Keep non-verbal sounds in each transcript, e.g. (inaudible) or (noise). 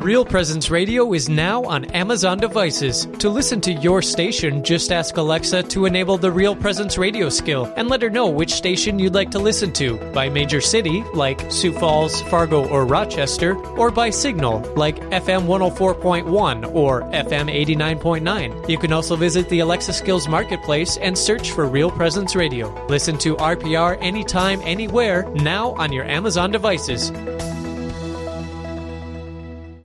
Real Presence Radio is now on Amazon devices. To listen to your station, just ask Alexa to enable the Real Presence Radio skill and let her know which station you'd like to listen to by major city, like Sioux Falls, Fargo, or Rochester, or by signal, like FM 104.1 or FM 89.9. You can also visit the Alexa Skills Marketplace and search for Real Presence Radio. Listen to RPR anytime, anywhere, now on your Amazon devices.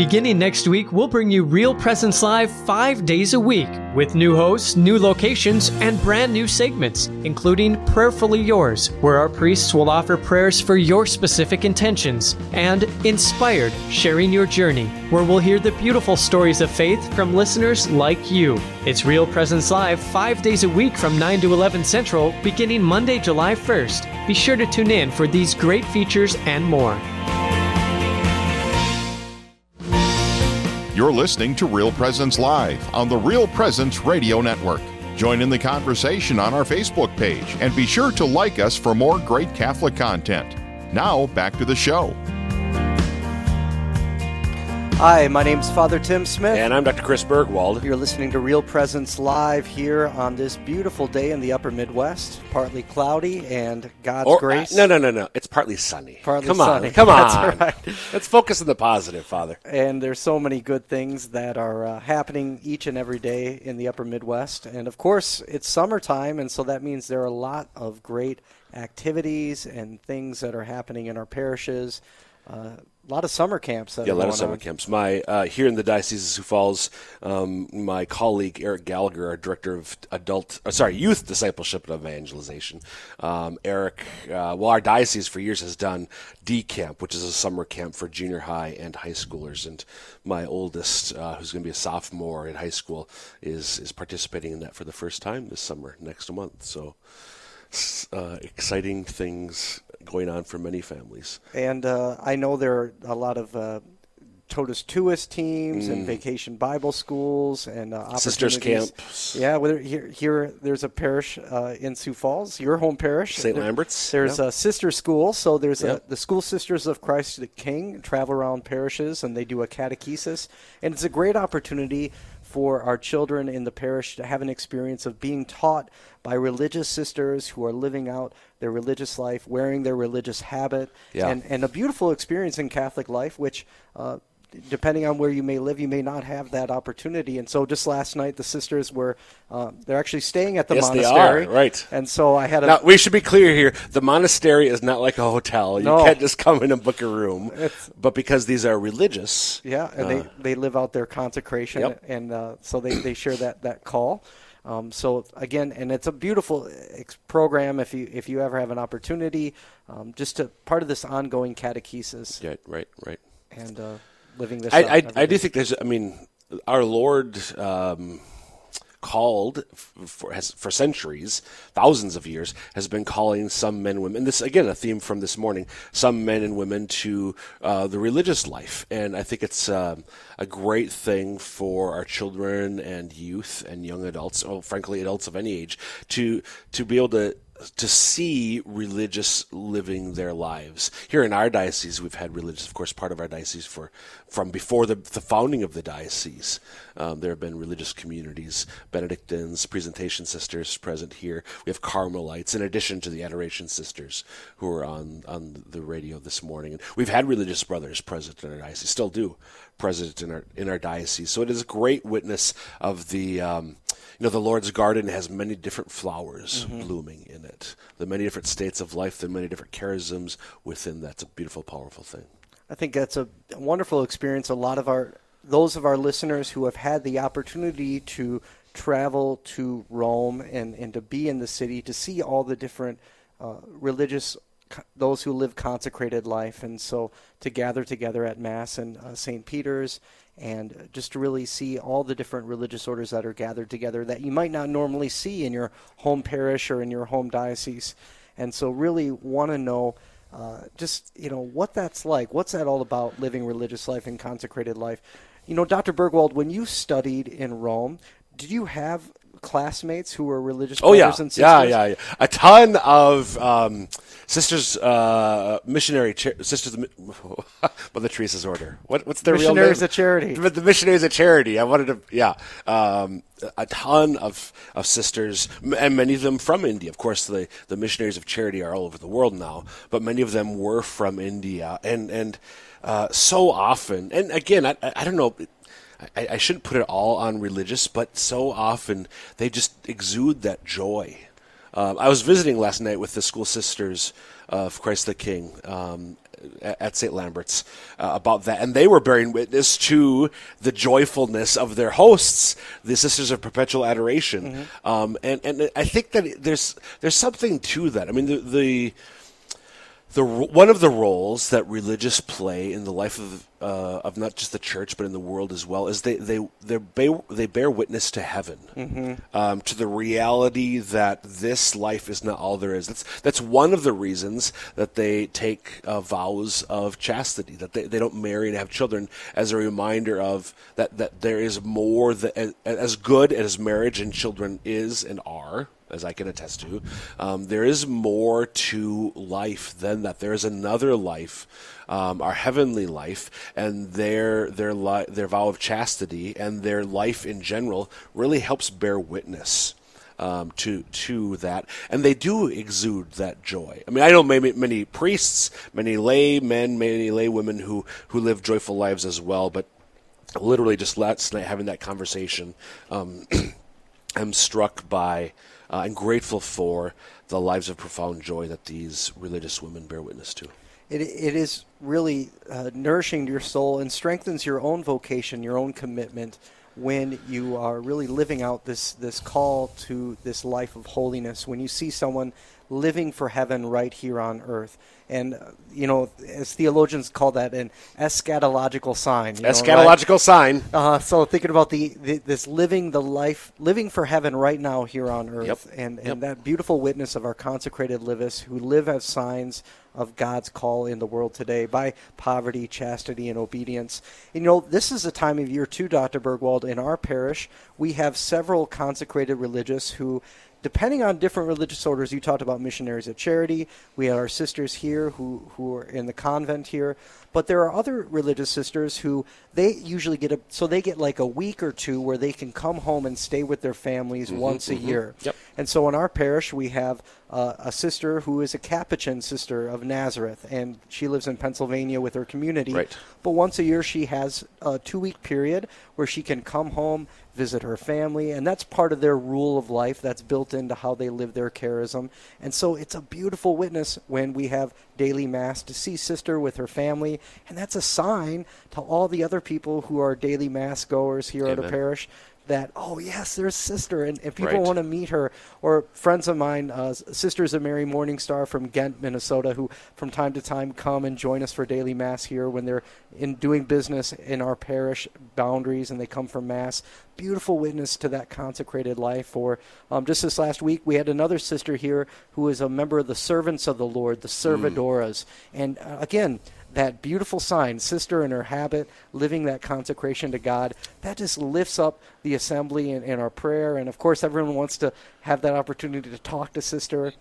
Beginning next week, we'll bring you Real Presence Live five days a week with new hosts, new locations, and brand new segments, including Prayerfully Yours, where our priests will offer prayers for your specific intentions, and Inspired, Sharing Your Journey, where we'll hear the beautiful stories of faith from listeners like you. It's Real Presence Live five days a week from 9 to 11 Central, beginning Monday, July 1st. Be sure to tune in for these great features and more. You're listening to Real Presence Live on the Real Presence Radio Network. Join in the conversation on our Facebook page and be sure to like us for more great Catholic content. Now, back to the show. Hi, my name's Father Tim Smith. And I'm Dr. Chris Burgwald. You're listening to Real Presence Live here on this beautiful day in the upper Midwest. Partly cloudy and God's Or- uh, grace. no, no, no, no. It's partly sunny. Partly come sunny. on, come on. (laughs) That's on. right. Let's focus on the positive, Father. And there's so many good things that are uh, happening each and every day in the upper Midwest. And of course, it's summertime, and so that means there are a lot of great activities and things that are happening in our parishes. Uh, a lot of summer camps Yeah, a lot of summer on. camps. My uh, here in the diocese of Sioux Falls, um, my colleague Eric Gallagher, our director of adult, uh, sorry, youth discipleship and evangelization. Um, Eric, uh, well, our diocese for years has done D Camp, which is a summer camp for junior high and high schoolers. And my oldest, uh, who's going to be a sophomore in high school, is is participating in that for the first time this summer, next month. So. Uh, exciting things going on for many families. And uh, I know there are a lot of uh, Totus Tuus teams and Mm. vacation Bible schools and uh, Sisters camps. Yeah, whether here, here there's a parish uh, in Sioux Falls, your home parish, St. Lambert's, There's yeah. a sister school, so there's Yep. a, the School Sisters of Christ the King travel around parishes and they do a catechesis, and it's a great opportunity for our children in the parish to have an experience of being taught by religious sisters who are living out their religious life, wearing their religious habit, Yeah. and, and a beautiful experience in Catholic life, which uh, depending on where you may live, you may not have that opportunity. And so, just last night, the sisters were uh, they're actually staying at the Yes, they monastery, are, right. And so I had a Now we should be clear here: the monastery is not like a hotel. You No. can't just come in and book a room. It's- but because these are religious, Yeah, and uh, they, they live out their consecration, Yep. and uh, so they, they share that that call. Um, so again, and it's a beautiful ex- program. If you if you ever have an opportunity, um, just to part of this ongoing catechesis yeah, right, right. and uh, living this. I, I, I do think there's. I mean, our Lord um, called for has, for centuries, thousands of years, has been calling some men and women. This again a theme from this morning. Some men and women to uh, the religious life, and I think it's um, a great thing for our children and youth and young adults, or frankly adults of any age, to to be able to to see religious living their lives. Here in our diocese, we've had religious, of course, part of our diocese for from before the, the founding of the diocese. Um, there have been religious communities, Benedictines, Presentation Sisters present here. We have Carmelites, in addition to the Adoration Sisters who are on on the radio this morning. And we've had religious brothers present in our diocese, still do present in our in our diocese. So it is a great witness of the. Um, you know, the Lord's garden has many different flowers mm-hmm. blooming in it. The many different states of life, the many different charisms within that's a beautiful, powerful thing. I think that's a wonderful experience. A lot of our those of our listeners who have had the opportunity to travel to Rome and, and to be in the city to see all the different uh, religious those who live consecrated life and so to gather together at mass in uh, St. Peter's and just to really see all the different religious orders that are gathered together that you might not normally see in your home parish or in your home diocese. And so, really want to know uh, just you know what that's like. What's that all about? Living religious life and consecrated life. You know, Dr. Burgwald, when you studied in Rome, did you have classmates who were religious oh, yeah. and sisters? Yeah, yeah, yeah. A ton of um, sisters, uh, missionary cha- sisters, (laughs) the Teresa's order. What, what's their real name? Missionaries of Charity. But the missionaries of charity. I wanted to, yeah. Um, a ton of, of sisters, and many of them from India. Of course, the, the missionaries of charity are all over the world now, but many of them were from India, and and uh, so often, and again, I, I don't know I, I shouldn't put it all on religious, but so often they just exude that joy. Um, I was visiting last night with the school sisters of Christ the King um, at St. Lambert's uh, about that, and they were bearing witness to the joyfulness of their hosts, the Sisters of Perpetual Adoration, mm-hmm. um, and and I think that there's there's something to that. I mean, the, the the one of the roles that religious play in the life of uh, of not just the church but in the world as well is they they they bear, they bear witness to heaven, mm-hmm. um, to the reality that this life is not all there is. That's that's one of the reasons that they take uh, vows of chastity, that they, they don't marry and have children, as a reminder of that that there is more that as good as marriage and children is and are as I can attest to, um, there is more to life than that. There is another life, um, our heavenly life, and their their li- their vow of chastity and their life in general really helps bear witness. Um, to to that, and they do exude that joy. I mean, I know many, many priests, many lay men, many lay women who who live joyful lives as well. But literally, just last night having that conversation, um, (clears throat) I'm struck by uh, and grateful for the lives of profound joy that these religious women bear witness to. It, it is really uh, nourishing your soul and strengthens your own vocation, your own commitment when you are really living out this, this call to this life of holiness. When you see someone living for heaven right here on earth. And, uh, you know, as theologians call that an eschatological sign. eschatological know, right? sign. Uh, so thinking about the, the, this living the life, living for heaven right now here on earth. Yep. And, and yep. that beautiful witness of our consecrated lives who live as signs of God's call in the world today by poverty, chastity, and obedience. And, you know, this is a time of year, too, Dr. Burgwald. In our parish, we have several consecrated religious who depending on different religious orders, you talked about missionaries of charity. We had our sisters here who, who are in the convent here. But there are other religious sisters who they usually get a so they get like a week or two where they can come home and stay with their families mm-hmm, once mm-hmm. a year. Yep. And so in our parish we have uh, a sister who is a Capuchin sister of Nazareth, and she lives in Pennsylvania with her community. Right. But once a year she has a two week period where she can come home visit her family, and that's part of their rule of life. That's built into how they live their charism. And so it's a beautiful witness when we have daily mass to see sister with her family, and that's a sign to all the other people who are daily mass goers here Amen. at a parish that oh yes there's sister and, and people Right. want to meet her. Or friends of mine uh, sisters of mary morningstar from ghent minnesota who from time to time come and join us for daily mass here when they're in doing business in our parish boundaries and they come for mass. Beautiful witness to that consecrated life. Or um, just this last week we had another sister here who is a member of the servants of the lord the servidoras. And uh, again that beautiful sign, sister in her habit, living that consecration to God, that just lifts up the assembly and, and our prayer. And of course, everyone wants to have that opportunity to talk to sister.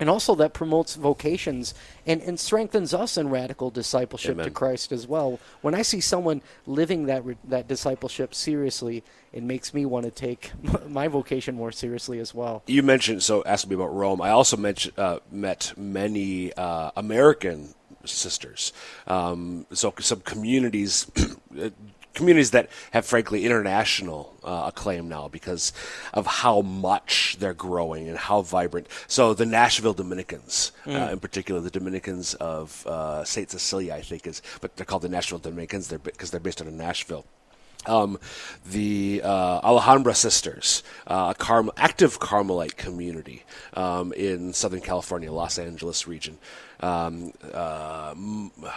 And also, that promotes vocations and, and strengthens us in radical discipleship to Christ as well. When I see someone living that that discipleship seriously, it makes me want to take (laughs) my vocation more seriously as well. You mentioned so asking me about Rome. I also mentioned uh, met many uh, American sisters. Um, so some communities. (clears throat) Communities that have, frankly, international uh, acclaim now because of how much they're growing and how vibrant. So the Nashville Dominicans, uh, in particular, the Dominicans of uh, Saint Cecilia, I think is, but they're called the Nashville Dominicans because they're based out of Nashville um, the uh, Alhambra Sisters, uh, a Carm- active Carmelite community um, in Southern California, Los Angeles region. Um, uh,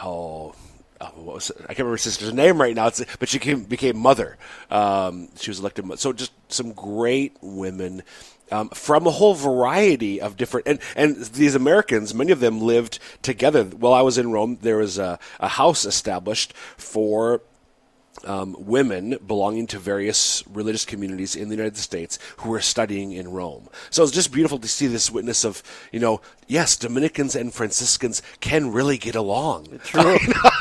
oh, oh, what was it? I can't remember sister's name right now, it's, but she came, became mother. Um, she was elected. So just some great women. Um, from a whole variety of different and, and these Americans, many of them lived together. While I was in Rome, there was a, a house established for um, women belonging to various religious communities in the United States who were studying in Rome. So it's just beautiful to see this witness of, you know, yes, Dominicans and Franciscans can really get along. (laughs) True.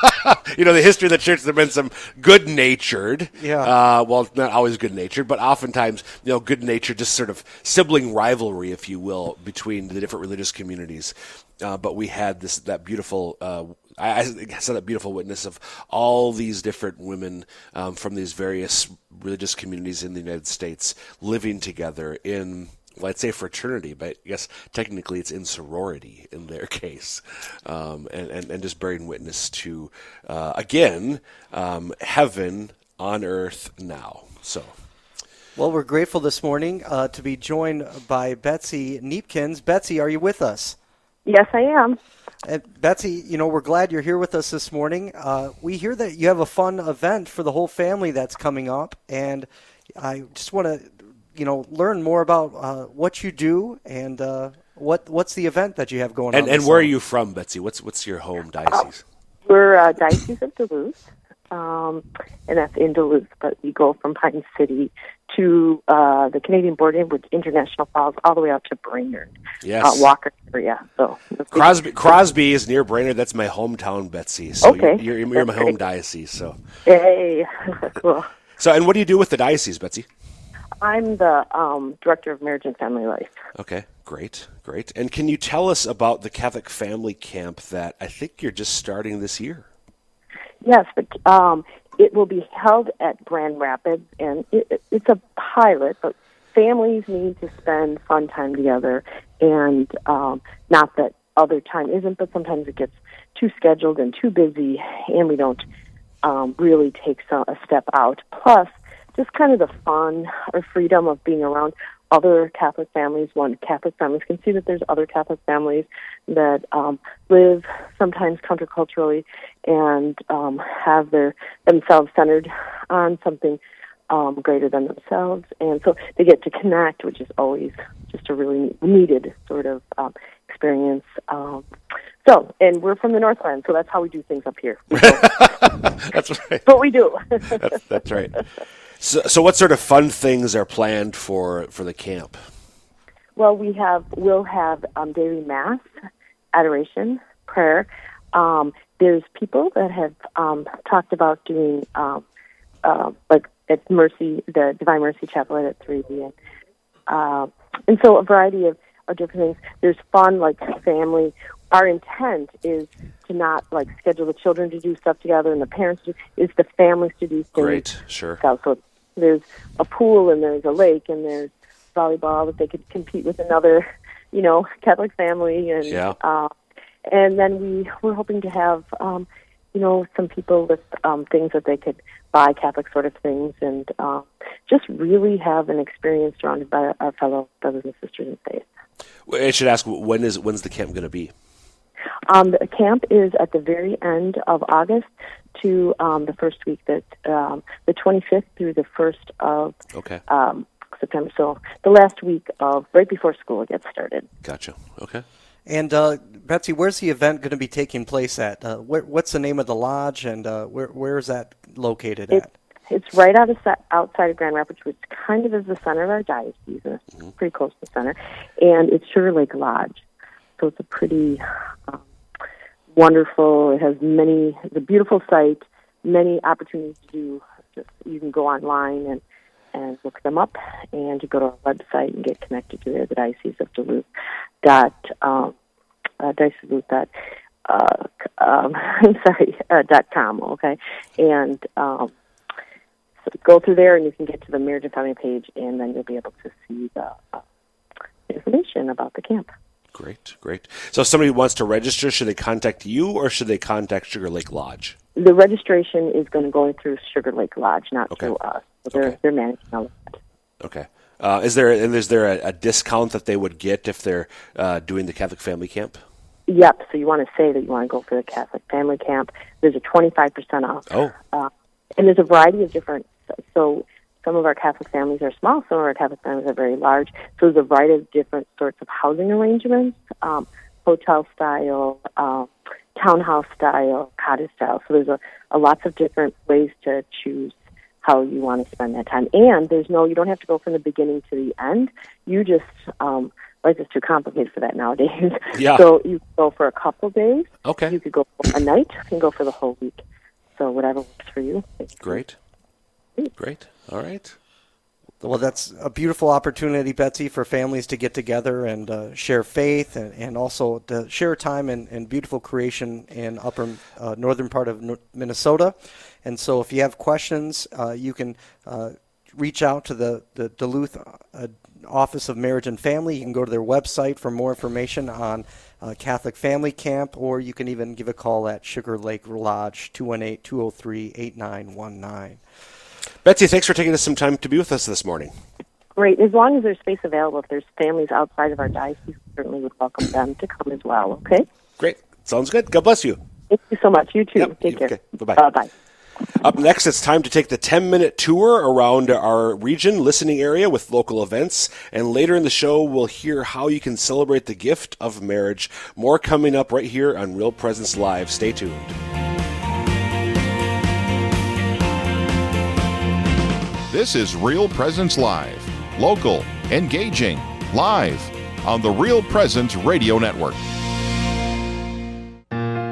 (laughs) you know, the history of the church, there have been some good natured, Yeah. uh, well, not always good natured, but oftentimes, you know, good natured, just sort of sibling rivalry, if you will, between the different religious communities. Uh, but we had this, that beautiful, uh, I, I saw that beautiful witness of all these different women um, from these various religious communities in the United States living together in, well, I'd say fraternity, but I guess technically it's in sorority in their (laughs) case, um, and, and and just bearing witness to uh, again um, heaven on earth now. So. Well, we're grateful this morning uh, to be joined by Betsy Kneepkens. Betsy, are you with us? Yes, I am. Uh, Betsy, you know, we're glad you're here with us this morning. Uh, we hear that you have a fun event for the whole family that's coming up, and I just want to, you know, learn more about uh, what you do and uh, what what's the event that you have going And on. and this where are you from, Betsy? What's what's your home diocese? We're uh, Diocese of Duluth, um, and that's in Duluth, but we go from Pine City to uh, the Canadian border with International Falls all the way out to Brainerd, Yes. uh, Walker area. So Crosby, Crosby is near Brainerd. That's my hometown, Betsy. So Okay. you're, you're, you're my home diocese. So, Hey, well, (laughs) so and what do you do with the diocese, Betsy? I'm the um, director of marriage and family life. Okay, great, great. And can you tell us about the Catholic Family Camp that I think you're just starting this year? Yes, but um, it will be held at Grand Rapids, and it, it- it's a pilot, but families need to spend fun time together, and um, not that other time isn't, but sometimes it gets too scheduled and too busy, and we don't um, really take so, a step out. Plus, just kind of the fun or freedom of being around other Catholic families. One, Catholic families can see that there's other Catholic families that um, live sometimes counterculturally and um, have their themselves centered on something um, greater than themselves, and so they get to connect, which is always just a really needed sort of um, experience. Um, so, and we're from the Northland, so that's how we do things up here. (laughs) That's right. but we do. That's, that's right. So, so what sort of fun things are planned for for the camp? Well, we have we'll have um, daily mass, adoration, prayer. Um, there's people that have um, talked about doing um, uh, like at Mercy, the Divine Mercy Chapel at three, and uh, and so a variety of, of different things. There's fun like family. Our intent is to not like schedule the children to do stuff together and the parents to is the families to do things Great, sure. so, so there's a pool and there's a lake and there's volleyball that they could compete with another, (laughs) you know, Catholic family and Yeah. uh, and then we we're hoping to have um, you know, some people with um, things that they could buy, Catholic sort of things, and um, just really have an experience surrounded by our fellow brothers and sisters in faith. I should ask, when is when's the camp going to be? Um, the camp is at the very end of August to um, the first week that um, the 25th through the first of Okay, um, September. So the last week of right before school gets started. gotcha. Okay. And uh, Betsy, where's the event going to be taking place at? Uh, where, what's the name of the lodge, and uh, where where is that located It, at? it's right out of, outside of Grand Rapids, which kind of is the center of our diocese, and it's pretty close to the center. And it's Sugar Lake Lodge, so it's a pretty um, wonderful. It has many. It's a beautiful site, many opportunities to do. Just you can go online and and look them up, and you go to our website and get connected to there, the Diocese of Duluth dot um, uh, Diocese of Duluth dot uh, um, (laughs) I'm sorry uh, dot com. Okay, and um, so go through there, and you can get to the marriage and family page, and then you'll be able to see the uh, information about the camp. Great, great. So, if somebody wants to register, should they contact you or should they contact Sugar Lake Lodge? The registration is going to go through Sugar Lake Lodge, not Okay. through us. So they're Okay. they're managing all of that. Okay. Uh, is there and is there a, a discount that they would get if they're uh, doing the Catholic Family Camp? Yep. So you want to say that you want to go for the Catholic Family Camp. There's a 25% off. Oh, Uh, and there's a variety of different. So some of our Catholic families are small. Some of our Catholic families are very large. So there's a variety of different sorts of housing arrangements, um, hotel style, um, townhouse style, cottage style. So there's a, a lots of different ways to choose how you want to spend that time. And there's no, you don't have to go from the beginning to the end. You just, um, life is too complicated for that nowadays. (laughs) Yeah. So you go for a couple days. okay. You could go a night. You can go for the whole week. So whatever works for you. Great. Great. All right. Well, that's a beautiful opportunity, Betsy, for families to get together and uh, share faith and, and also to share time in, in beautiful creation in upper uh, northern part of Minnesota. And so if you have questions, uh, you can uh, reach out to the, the Duluth uh, Office of Marriage and Family. You can go to their website for more information on uh, Catholic Family Camp, or you can even give a call at Sugar Lake Lodge, 218 203 8919. Betsy, thanks for taking us some time to be with us this morning. Great. As long as there's space available, if there's families outside of our diocese, we certainly would welcome them to come as well. Okay. Great. Sounds good. God bless you. Thank you so much. You too. Yep. Take care. Okay. Bye-bye. Bye bye. Up next, it's time to take the 10 minute tour around our region listening area with local events. And later in the show, we'll hear how you can celebrate the gift of marriage. More coming up right here on Real Presence Live. Stay tuned. This is Real Presence Live. Local, engaging, live on the Real Presence Radio Network.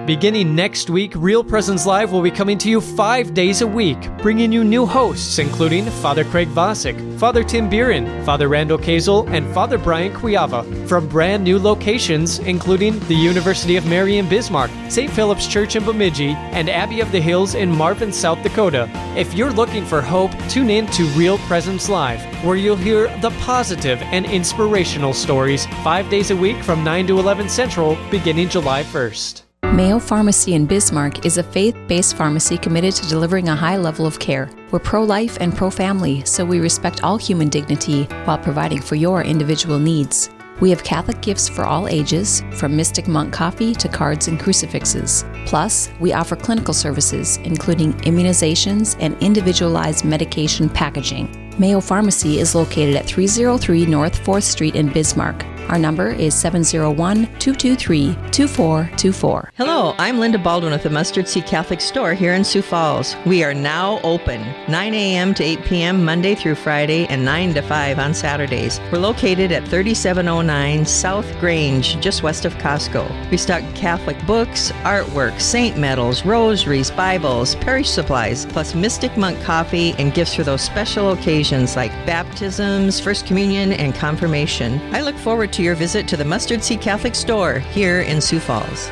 Beginning next week, Real Presence Live will be coming to you five days a week, bringing you new hosts, including Father Craig Vosick, Father Tim Buren, Father Randall Kazel, and Father Brian Cuiava, from brand new locations, including the University of Mary in Bismarck, St. Philip's Church in Bemidji, and Abbey of the Hills in Marvin, South Dakota. If you're looking for hope, tune in to Real Presence Live, where you'll hear the positive and inspirational stories five days a week from 9 to 11 Central, beginning July 1st. Mayo Pharmacy in Bismarck is a faith based pharmacy committed to delivering a high level of care. We're pro life and pro family, so we respect all human dignity while providing for your individual needs. We have Catholic gifts for all ages, from Mystic Monk coffee to cards and crucifixes. Plus, we offer clinical services, including immunizations and individualized medication packaging. Mayo Pharmacy is located at 303 North 4th Street in Bismarck. Our number is 701 223 2424. Hello, I'm Linda Baldwin with the Mustard Seed Catholic Store here in Sioux Falls. We are now open 9 a.m. to 8 p.m. Monday through Friday and 9 to 5 on Saturdays. We're located at 3709 South Grange, just west of Costco. We stock Catholic books, artwork, saint medals, rosaries, Bibles, parish supplies, plus Mystic Monk coffee and gifts for those special occasions like baptisms, First Communion, and confirmation. I look forward to your visit to the Mustard Seed Catholic Store here in Sioux Falls.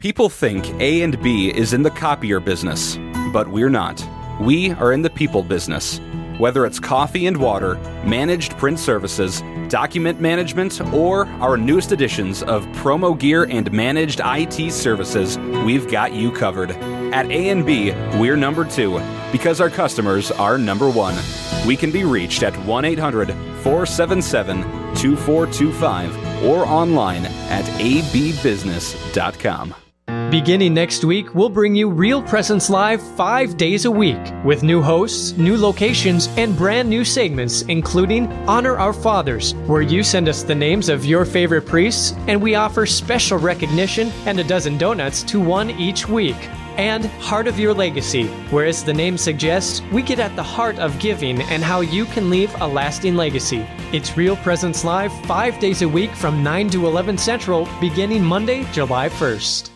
People think A and B is in the copier business, but we're not. We are in the people business. Whether it's coffee and water, managed print services, document management, or our newest editions of promo gear and managed IT services, we've got you covered. At A&B, we're number two because our customers are number one. We can be reached at 1 800 477 2425 or online at abbusiness.com. Beginning next week, we'll bring you Real Presence Live five days a week with new hosts, new locations, and brand new segments, including Honor Our Fathers, where you send us the names of your favorite priests, and we offer special recognition and a dozen donuts to one each week. And Heart of Your Legacy, where, as the name suggests, we get at the heart of giving and how you can leave a lasting legacy. It's Real Presence Live five days a week from 9 to 11 Central, beginning Monday, July 1st.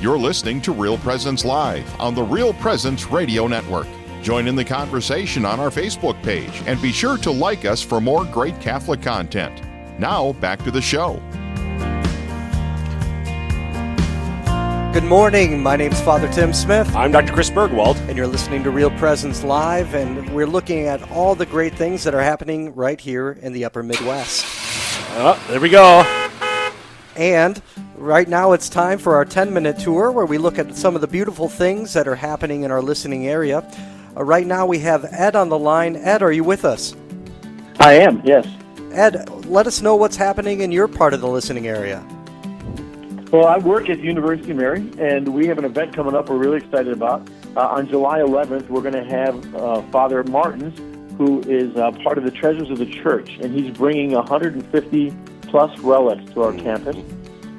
You're listening to Real Presence Live on the Real Presence Radio Network. Join in the conversation on our Facebook page and be sure to like us for more great Catholic content. Now, back to the show. Good morning. My name is Father Tim Smith. I'm Dr. Chris Burgwald. And you're listening to Real Presence Live, and we're looking at all the great things that are happening right here in the upper Midwest. Oh, there we go. And right now it's time for our 10 minute tour where we look at some of the beautiful things that are happening in our listening area. Uh, right now we have Ed on the line. Ed, are you with us? I am, yes. Ed, let us know what's happening in your part of the listening area. Well, I work at University of Mary, and we have an event coming up we're really excited about. Uh, on July 11th, we're going to have uh, Father Martins, who is uh, part of the Treasures of the Church, and he's bringing 150 plus relics to our campus.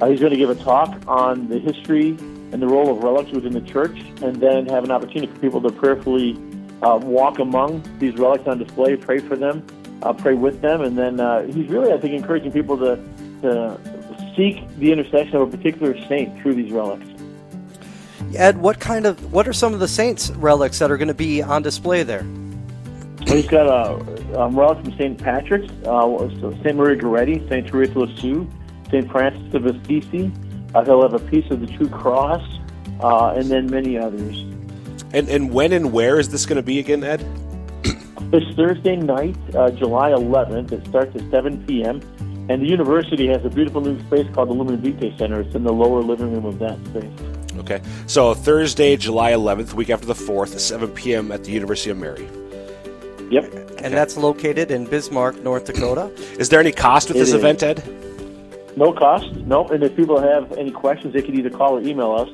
Uh, he's going to give a talk on the history and the role of relics within the church, and then have an opportunity for people to prayerfully uh, walk among these relics on display, pray for them, uh, pray with them, and then he's really, I think, encouraging people to, to seek the intercession of a particular saint through these relics. Ed, what kind of what are some of the saints' relics that are going to be on display there? Well, he's got a, a relic from St. Patrick's, uh, St. Maria Goretti, St. Teresa Lisieux, St. Francis of Assisi. Uh, he'll have a piece of the True Cross, uh, and then many others. And and when and where is this going to be again, Ed? It's Thursday night, uh, July 11th. It starts at 7 p.m. And the university has a beautiful new space called the Lumen Vitae Center. It's in the lower living room of that space. Okay. So Thursday, July 11th, week after the 4th, 7 p.m. at the University of Mary. Yep. Okay. And that's located in Bismarck, North Dakota. Is there any cost with it this is. event, Ed? No cost. No. And if people have any questions, they can either call or email us.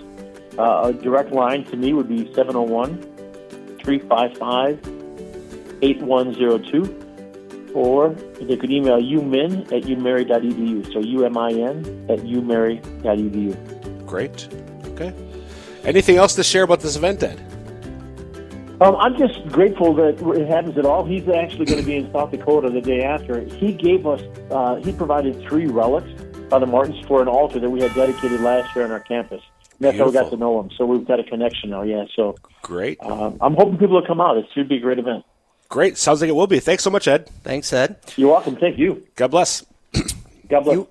Uh, a direct line to me would be 701 355 8102 or they could email umin at umary.edu. So U-M-I-N at umary.edu. Great. Okay. Anything else to share about this event, Ed? Um, I'm just grateful that it happens at all. He's actually going to be in South Dakota the day after. He gave us, uh, he provided three relics, Father Martin's, for an altar that we had dedicated last year on our campus. And that's Beautiful. how we got to know him. So we've got a connection now, yeah. So Great. um, I'm hoping people will come out. It should be a great event. Great. Sounds like it will be. Thanks so much, Ed. Thanks, Ed. You're welcome. Thank you. God bless. (clears throat) God bless. You-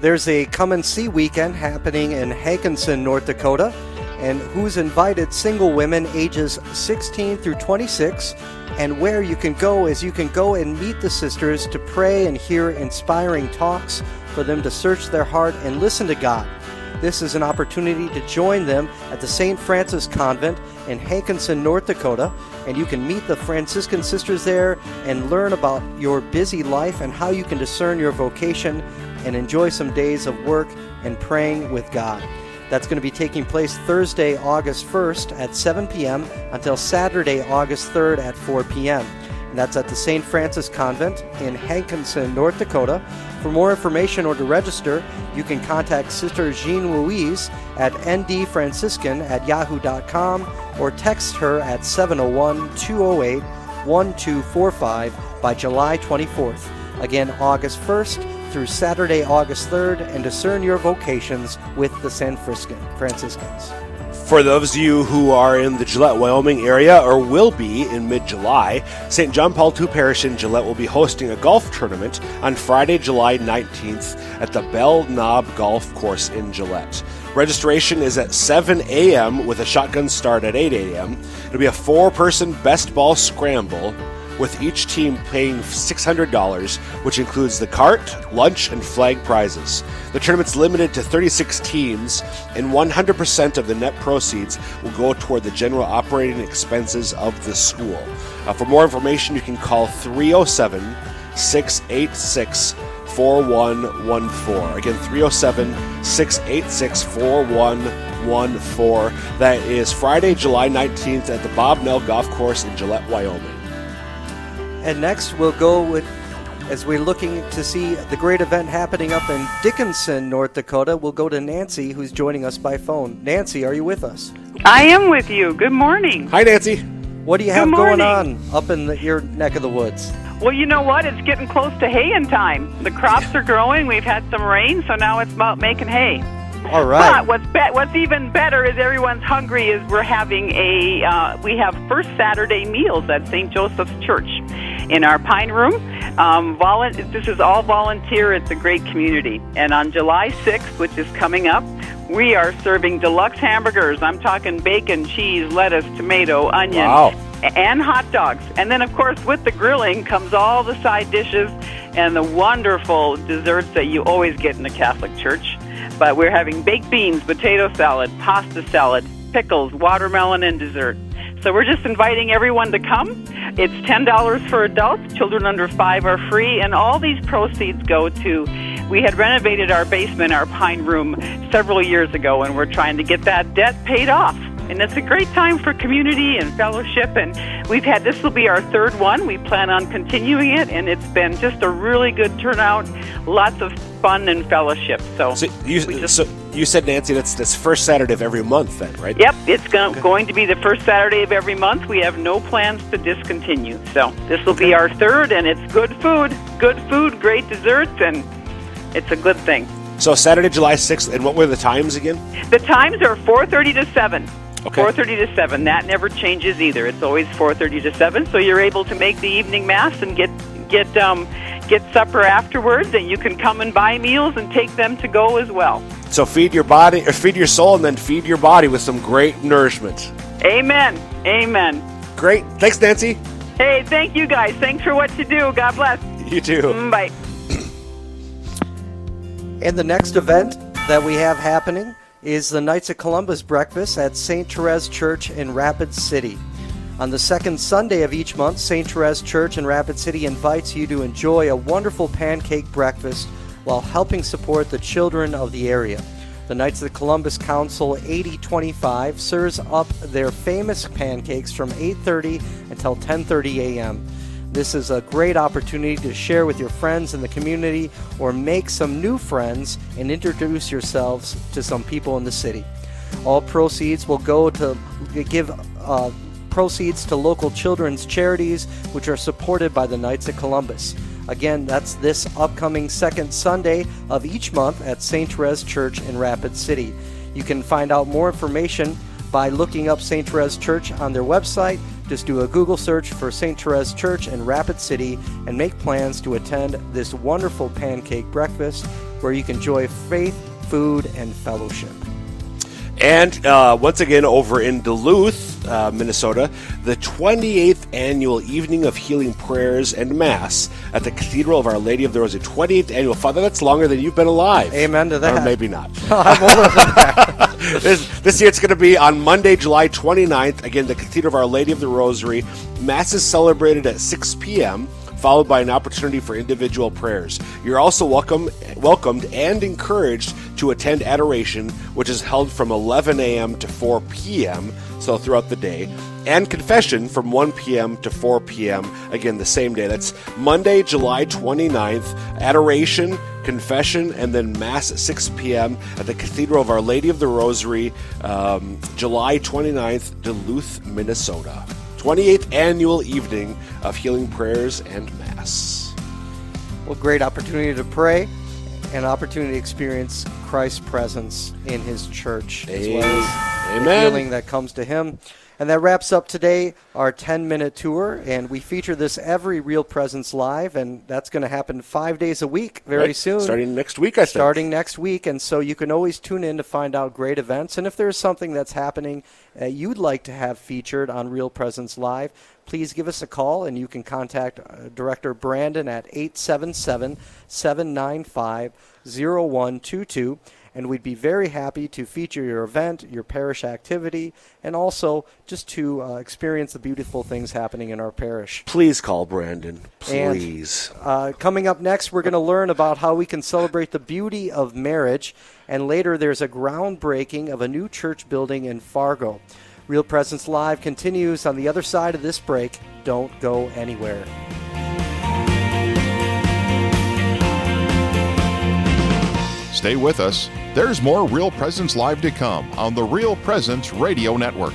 There's a come and see weekend happening in Hankinson, North Dakota, and who's invited single women ages 16 through 26. And where you can go is you can go and meet the sisters to pray and hear inspiring talks for them to search their heart and listen to God. This is an opportunity to join them at the St. Francis Convent in Hankinson, North Dakota, and you can meet the Franciscan sisters there and learn about your busy life and how you can discern your vocation and enjoy some days of work and praying with God. That's going to be taking place Thursday, August 1st at 7 p.m. until Saturday, August 3rd at 4 p.m. And that's at the St. Francis Convent in Hankinson, North Dakota. For more information or to register, you can contact Sister Jean Louise at ndfranciscan at yahoo.com or text her at 701 208 1245 by July 24th. Again, August 1st through Saturday, August 3rd, and discern your vocations with the San Franciscans. For those of you who are in the Gillette, Wyoming area or will be in mid July, St. John Paul II Parish in Gillette will be hosting a golf tournament on Friday, July 19th at the Bell Nob Golf Course in Gillette. Registration is at 7 a.m. with a shotgun start at 8 a.m. It'll be a four person best ball scramble. With each team paying $600, which includes the cart, lunch, and flag prizes. The tournament's limited to 36 teams, and 100% of the net proceeds will go toward the general operating expenses of the school. Uh, for more information, you can call 307 686 4114. Again, 307 686 4114. That is Friday, July 19th at the Bob Nell Golf Course in Gillette, Wyoming. And next, we'll go with, as we're looking to see the great event happening up in Dickinson, North Dakota, we'll go to Nancy, who's joining us by phone. Nancy, are you with us? I am with you. Good morning. Hi, Nancy. What do you have going on up in the, your neck of the woods? Well, you know what? It's getting close to haying time. The crops are growing. We've had some rain, so now it's about making hay. All right. But what's be- what's even better is everyone's hungry. Is we're having a uh, we have first Saturday meals at St. Joseph's Church in our Pine Room. Um, volun- this is all volunteer. It's a great community. And on July 6th, which is coming up, we are serving deluxe hamburgers. I'm talking bacon, cheese, lettuce, tomato, onion, Wow. and hot dogs. And then, of course, with the grilling comes all the side dishes and the wonderful desserts that you always get in the Catholic Church. But we're having baked beans, potato salad, pasta salad, pickles, watermelon, and dessert. So we're just inviting everyone to come. It's $10 for adults. Children under five are free. And all these proceeds go to, we had renovated our basement, our pine room, several years ago, and we're trying to get that debt paid off. And it's a great time for community and fellowship. And we've had this will be our third one. We plan on continuing it, and it's been just a really good turnout. Lots of fun and fellowship. So, So you, so you said, Nancy, that's this first Saturday of every month, then, right? Yep, it's go- going to be the first Saturday of every month. We have no plans to discontinue. So this will be our third, and it's good food, good food, great desserts, and it's a good thing. So Saturday, July 6th, and what were the times again? The times are 4:30 to 7. Okay. 4:30 to 7. That never changes either. It's always 4:30 to 7. So you're able to make the evening mass and get get um, get supper afterwards, and you can come and buy meals and take them to go as well. So feed your body, or feed your soul, and then feed your body with some great nourishment. Amen. Amen. Great. Thanks, Nancy. Hey, thank you guys. Thanks for what you do. God bless. You too. Mm, Bye. (clears throat) And the next event that we have happening is the Knights of Columbus breakfast at St. Therese Church in Rapid City. On the second Sunday of each month, St. Therese Church in Rapid City invites you to enjoy a wonderful pancake breakfast while helping support the children of the area. The Knights of the Columbus Council 8025 serves up their famous pancakes from 8:30 until 10:30 a.m. This is a great opportunity to share with your friends in the community or make some new friends and introduce yourselves to some people in the city. All proceeds will go to give uh, proceeds to local children's charities, which are supported by the Knights of Columbus. Again, that's this upcoming second Sunday of each month at St. Therese Church in Rapid City. You can find out more information by looking up St. Therese Church on their website. Just do a Google search for St. Therese Church in Rapid City and make plans to attend this wonderful pancake breakfast where you can enjoy faith, food, and fellowship. And uh, once again, over in Duluth, uh, Minnesota, the 28th annual Evening of Healing Prayers and Mass at the Cathedral of Our Lady of the Rosary. 28th annual. Father, that's longer than you've been alive. Amen to that. Or maybe not. (laughs) (laughs) I'm older than that. this, this year it's going to be on Monday, July 29th. Again, the Cathedral of Our Lady of the Rosary. Mass is celebrated at 6 p.m., followed by an opportunity for individual prayers. You're also welcome, welcomed and encouraged to attend adoration, which is held from 11 a.m. to 4 p.m., so throughout the day, and confession from 1 p.m. to 4 p.m., again, the same day. That's Monday, July 29th, adoration, confession, and then Mass at 6 p.m. at the Cathedral of Our Lady of the Rosary, um, July 29th, Duluth, Minnesota. 28th annual evening of healing prayers and Mass. Well, great opportunity to pray and opportunity to experience Christ's presence in His church as well as the Amen. healing that comes to Him. And that wraps up today our 10 minute tour. And we feature this every Real Presence Live. And that's going to happen five days a week very Right. soon. Starting next week, I think. Starting next week. And so you can always tune in to find out great events. And if there's something that's happening uh, you'd like to have featured on Real Presence Live, please give us a call. And you can contact uh, Director Brandon at 877 795 0122 and we'd be very happy to feature your event, your parish activity, and also just to uh, experience the beautiful things happening in our parish. Please call Brandon. And, Please. uh, coming up next, we're going to learn about how we can celebrate the beauty of marriage, and later there's a groundbreaking of a new church building in Fargo. Real Presence Live continues on the other side of this break. Don't go anywhere. Stay with us. There's more Real Presence Live to come on the Real Presence Radio Network.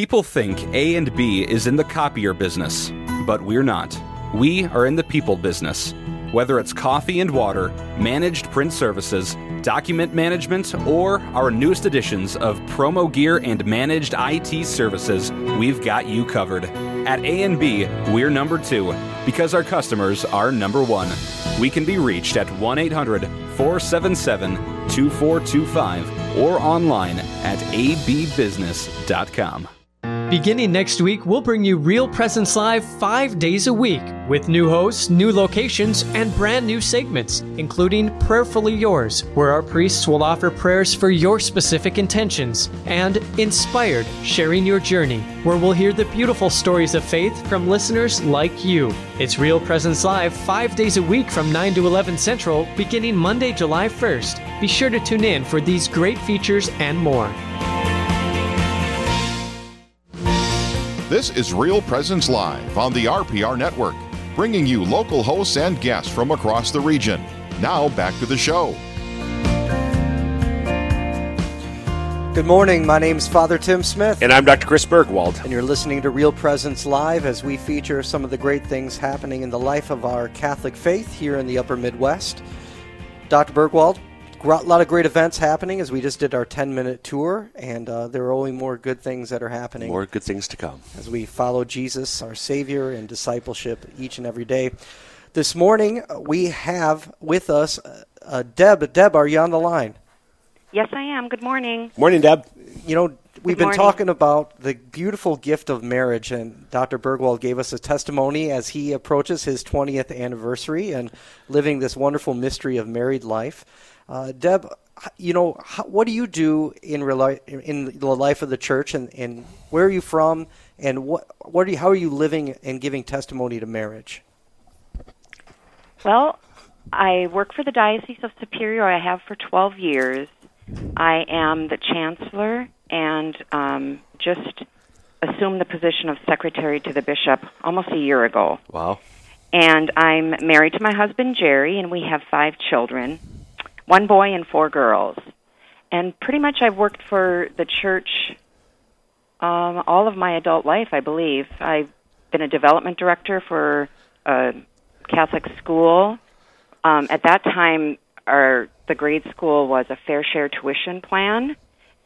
People think A and B is in the copier business, but we're not. We are in the people business. Whether it's coffee and water, managed print services, document management, or our newest editions of promo gear and managed IT services, we've got you covered. At A&B, we're number 2 because our customers are number 1. We can be reached at 1-800-477-2425 or online at abbusiness.com. Beginning next week, we'll bring you Real Presence Live five days a week with new hosts, new locations, and brand new segments, including Prayerfully Yours, where our priests will offer prayers for your specific intentions, and Inspired, Sharing Your Journey, where we'll hear the beautiful stories of faith from listeners like you. It's Real Presence Live five days a week from 9 to 11 Central, beginning Monday, July 1st. Be sure to tune in for these great features and more. This is Real Presence Live on the RPR Network, bringing you local hosts and guests from across the region. Now back to the show. Good morning. My name is Father Tim Smith. And I'm Dr. Chris Burgwald. And you're listening to Real Presence Live as we feature some of the great things happening in the life of our Catholic faith here in the upper Midwest. Dr. Burgwald, a lot of great events happening as we just did our 10 minute tour, and uh, there are only more good things that are happening. More good things to come. As we follow Jesus, our Savior, in discipleship each and every day. This morning, we have with us uh, Deb. Deb, are you on the line? Yes, I am. Good morning. Morning, Deb. You know, we've Good been morning. talking about the beautiful gift of marriage, and Dr. Burgwald gave us a testimony as he approaches his 20th anniversary and living this wonderful mystery of married life. Uh, Deb, you know, how, what do you do in reli- in the life of the church, and, and where are you from, and what what are you, how are you living and giving testimony to marriage? Well, I work for the Diocese of Superior. I have for 12 years. I am the chancellor and um, just assumed the position of secretary to the bishop almost a year ago. Wow. And I'm married to my husband, Jerry, and we have five children one boy and four girls. and pretty much I've worked for the church um, all of my adult life, I believe. I've been a development director for a Catholic school. Um, at that time, our the grade school was a fair share tuition plan,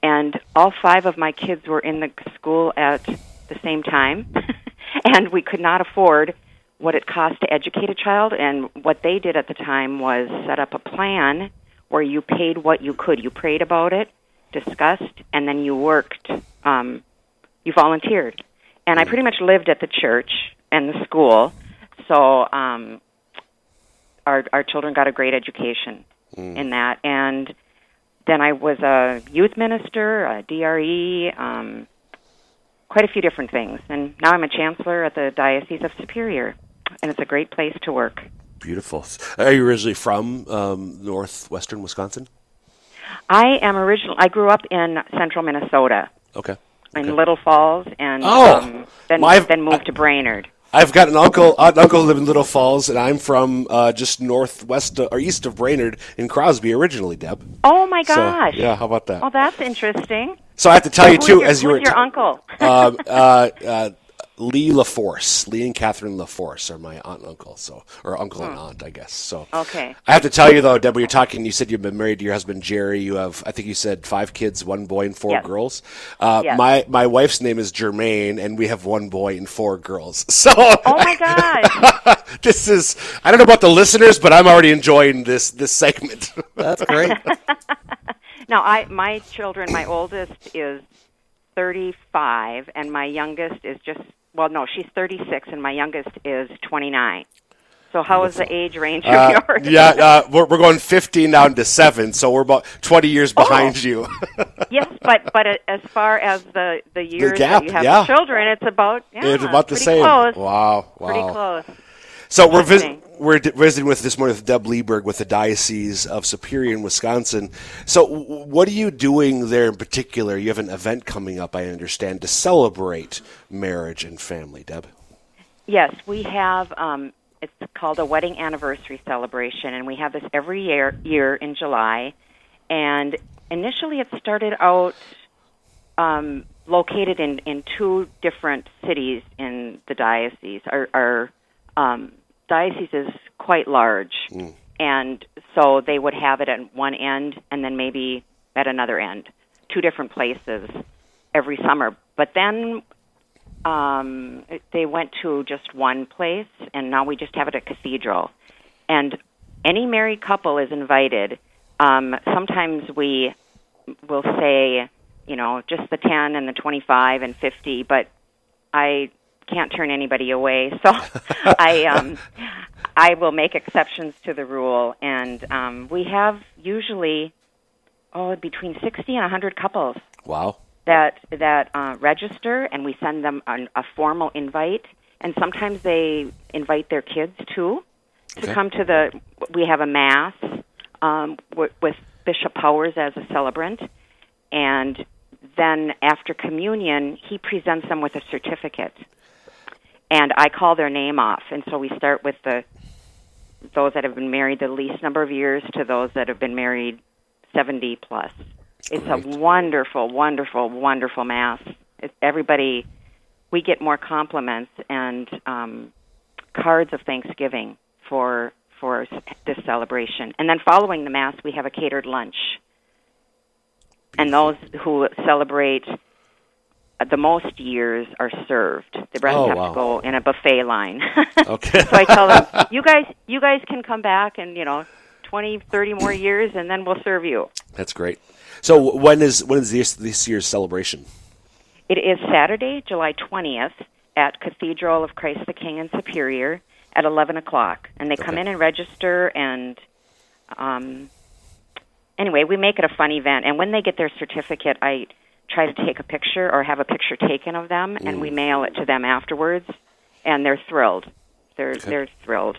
and all five of my kids were in the school at the same time, (laughs) and we could not afford what it cost to educate a child. And what they did at the time was set up a plan where you paid what you could. You prayed about it, discussed, and then you worked. Um, you volunteered, and I pretty much lived at the church and the school. So um, our our children got a great education Mm. in that, and then I was a youth minister, a DRE, um, quite a few different things, and now I'm a chancellor at the Diocese of Superior, and it's a great place to work. Beautiful. Are you originally from um, northwestern Wisconsin? I am original. I grew up in central Minnesota, Okay. in Little Falls, and Oh, um, then my- then moved to Brainerd. I've got an uncle, an uncle who lived in Little Falls, and I'm from uh, just northwest or east of Brainerd in Crosby originally, Deb. Oh my So, gosh! yeah, how about that? Oh, that's interesting. So I have to tell you too, your- as you were your uncle? um, uh, uh, Lee LaForce, Lee and Catherine LaForce are my aunt and uncle, so or uncle and aunt, I guess. So Okay. I have to tell you though, Deb, when you're talking, you said you've been married to your husband Jerry. You have, I think you said five kids, one boy and four Yes. girls. Uh, Yes. My my wife's name is Germaine, and we have one boy and four girls. (laughs) So Oh my (laughs) gosh! this is I don't know about the listeners, but I'm already enjoying this this segment. (laughs) That's great. now, I my children, my oldest is 35, and my youngest is just well, no, she's 36, and my youngest is 29. So, how is the age range of Uh, yours? (laughs) yeah, uh, we're, we're going 15 down to seven, so we're about 20 years behind you. (laughs) yes, but but as far as the the years gap, that you have yeah. children, it's about yeah, it's about the same. Close. Wow, wow. Pretty close. So we're vis- we're d- visiting with this morning with Deb Lieberg with the Diocese of Superior in Wisconsin. So w- what are you doing there in particular? You have an event coming up, I understand, to celebrate marriage and family, Deb. Yes, we have. Um, it's called a wedding anniversary celebration, and we have this every year year in July. And initially, it started out um, located in in two different cities in the diocese. Our, our um, diocese is quite large, and so they would have it at one end, and then maybe at another end, two different places every summer. But then um, they went to just one place, and now we just have it at Cathedral. And any married couple is invited. Um, sometimes we will say, you know, just the 10 and the 25 and 50, but I can't turn anybody away. (laughs) So I, um, I will make exceptions to the rule. And um, we have usually, oh, between 60 and a 100 couples Wow. that that uh, register, and we send them an, a formal invite. And sometimes they invite their kids too to Okay. come to the. We have a mass um, with, with Bishop Powers as a celebrant, and then after communion, he presents them with a certificate, and I call their name off. And so we start with the those that have been married the least number of years to those that have been married seventy plus. It's a wonderful, wonderful, wonderful mass. It, everybody, we get more compliments and um, cards of Thanksgiving for for this celebration. And then following the mass, we have a catered lunch. And those who celebrate the most years are served. The rest Oh, have wow. to go in a buffet line. (laughs) Okay. so I tell them, (laughs) you guys, you guys can come back and you know, twenty, thirty more years, and then we'll serve you. That's great. So when is when is this this year's celebration? It is Saturday, July 20th, at Cathedral of Christ the King in Superior at 11 o'clock. And they come in and register, and um, anyway, we make it a fun event. And when they get their certificate, I try to take a picture or have a picture taken of them, and we mail it to them afterwards, and they're thrilled. They're they're thrilled.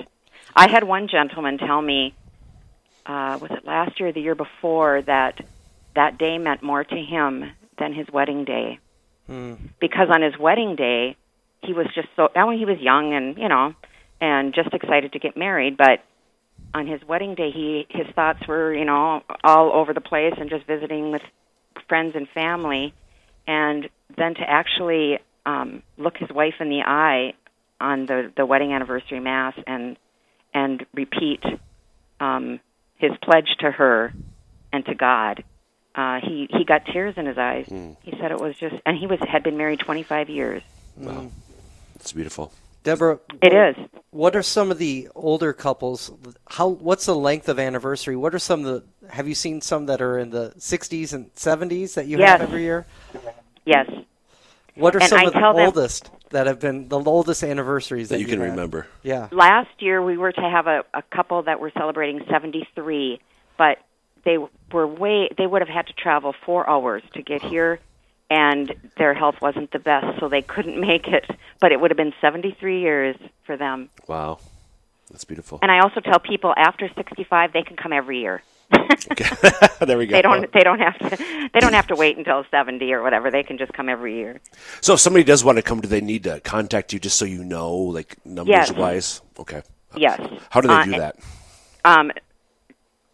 I had one gentleman tell me, uh, was it last year or the year before, that that day meant more to him than his wedding day because on his wedding day he was just so mean he was young and you know and just excited to get married but on his wedding day, he his thoughts were you know all over the place and just visiting with friends and family, and then to actually um, look his wife in the eye on the the wedding anniversary mass and and repeat um, his pledge to her and to God. Uh, he he got tears in his eyes. Mm. He said it was just, and he was had been married 25 years. Wow, it's beautiful. Deborah, It is. What are some of the older couples? How? What's the length of anniversary? What are some of the? Have you seen some that are in the 60s and 70s that you Yes. have every year? Yes. What are And some I of the tell them- oldest that have been the oldest anniversaries that, That you can had? remember. Yeah. Last year we were to have a, a couple that were celebrating 73, but they were way they would have had to travel 4 hours to get here and their health wasn't the best so they couldn't (laughs) make it, but it would have been 73 years for them. Wow, that's beautiful. And I also tell people after 65 they can come every year. (laughs) (laughs) there we go. They don't they don't have to they don't have to wait until 70 or whatever. They can just come every year. So if somebody does want to come, do they need to contact you just so you know, like numbers Yes. wise? Okay. Yes. How do they Uh, do that? Um,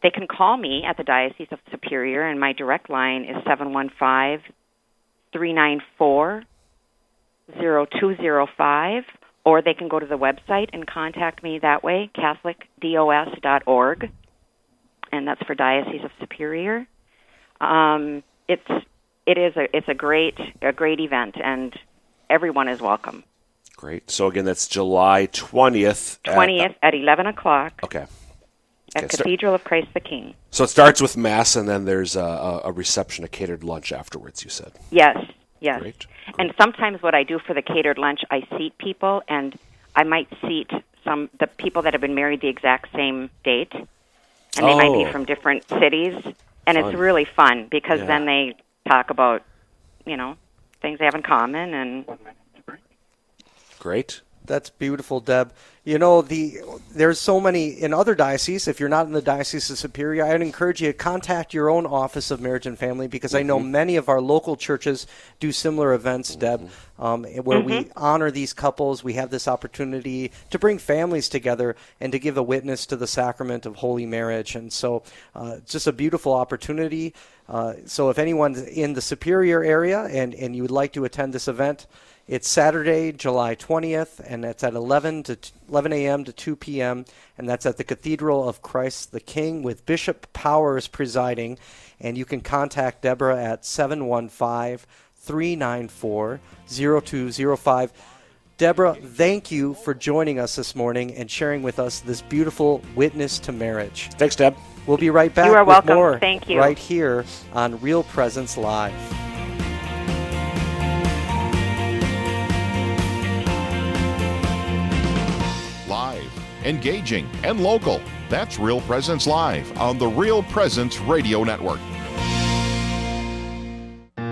they can call me at the Diocese of Superior, and my direct line is 715 394 0205, or they can go to the website and contact me that way, CatholicDOS.org, and that's for Diocese of Superior. Um, it's it is a it's a great a great event, and everyone is welcome. Great. So again, that's July twentieth. Twentieth at eleven o'clock Okay. At Okay, start- Cathedral of Christ the King. So it starts with mass, and then there's a, a, reception, a catered lunch afterwards. You said. Yes, yes. Great. And sometimes what I do for the catered lunch, I seat people, and I might seat some the people that have been married the exact same date, and they might be Oh. from different cities, and Fun. it's really fun because Yeah. then they talk about, you know, things they have in common, and Great. That's beautiful, Deb. You know, the there's so many in other dioceses. If you're not in the Diocese of Superior, I would encourage you to contact your own Office of Marriage and Family because I know Mm-hmm. many of our local churches do similar events, Deb, um, where we honor these couples. We have this opportunity to bring families together and to give a witness to the sacrament of holy marriage. And so, uh, just a beautiful opportunity. Uh, so, if anyone's in the Superior area and, and you would like to attend this event, it's Saturday, July 20th, and that's at 11 to 11 a.m. to 2 p.m. And that's at the Cathedral of Christ the King with Bishop Powers presiding. And you can contact Deborah at 715 394 0205. Deborah, thank you for joining us this morning and sharing with us this beautiful witness to marriage. Thanks, Deb. We'll be right back You are with welcome. more Thank you. right here on Real Presence Live. Engaging, and local. That's Real Presence Live on the Real Presence Radio Network.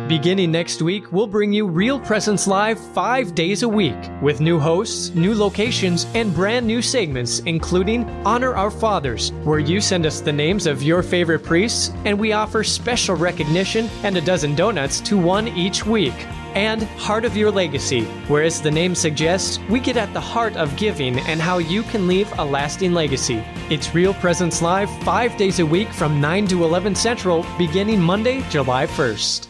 Beginning next week, we'll bring you Real Presence Live five days a week with new hosts, new locations, and brand new segments, including Honor Our Fathers, where you send us the names of your favorite priests and we offer special recognition and a dozen donuts to one each week. And Heart of Your Legacy, where, as the name suggests, we get at the heart of giving and how you can leave a lasting legacy. It's Real Presence Live five days a week from 9 to 11 Central, beginning Monday, July 1st.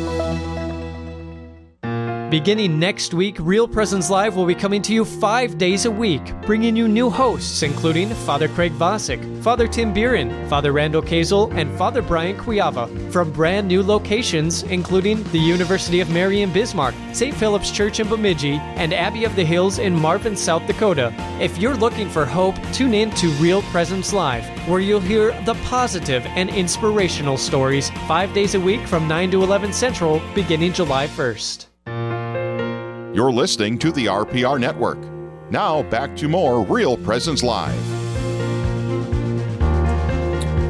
Beginning next week, Real Presence Live will be coming to you five days a week, bringing you new hosts, including Father Craig Vosick, Father Tim Buren, Father Randall Kazel, and Father Brian Quiava, from brand new locations, including the University of Mary in Bismarck, St. Philip's Church in Bemidji, and Abbey of the Hills in Marvin, South Dakota. If you're looking for hope, tune in to Real Presence Live, where you'll hear the positive and inspirational stories five days a week from 9 to 11 Central, beginning July 1st. You're listening to the RPR Network. Now, back to more Real Presence Live.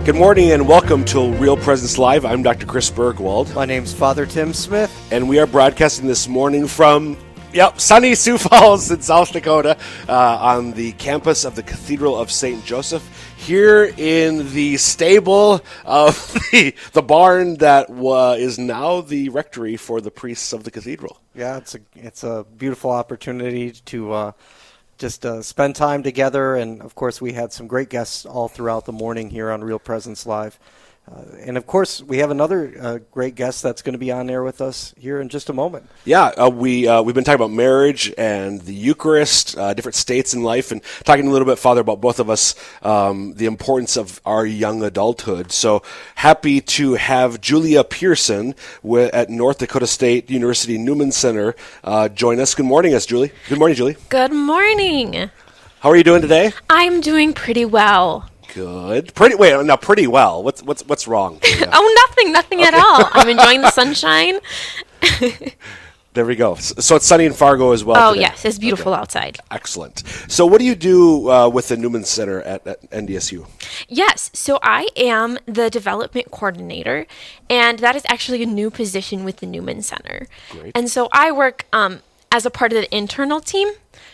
Good morning and welcome to Real Presence Live. I'm Dr. Chris Burgwald. My name's Father Tim Smith. And we are broadcasting this morning from, yep, sunny (laughs) Sioux Falls in South Dakota uh, on the campus of the Cathedral of St. Joseph here in the stable of (laughs) the, the barn that uh, is now the rectory for the priests of the cathedral. Yeah, it's a it's a beautiful opportunity to uh, just uh, spend time together, and of course, we had some great guests all throughout the morning here on Real Presence Live. Uh, and of course, we have another uh, great guest that's going to be on there with us here in just a moment. Yeah, uh, we uh, we've been talking about marriage and the Eucharist, uh, different states in life, and talking a little bit, Father, about both of us, um, the importance of our young adulthood. So happy to have Julia Pearson with, at North Dakota State University Newman Center uh, join us. Good morning, us Julie. Good morning, Julie. Good morning. How are you doing today? I'm doing pretty well. Good. Pretty wait, now pretty well. What's what's what's wrong? (laughs) oh, nothing, nothing okay. at all. I'm (laughs) enjoying the sunshine. (laughs) there we go. So it's sunny in Fargo as well. Oh today. yes, it's beautiful okay. outside. Excellent. So what do you do uh, with the Newman Center at, at, NDSU? Yes, so I am the development coordinator, and that is actually a new position with the Newman Center. Great. And so I work um, as a part of the internal team.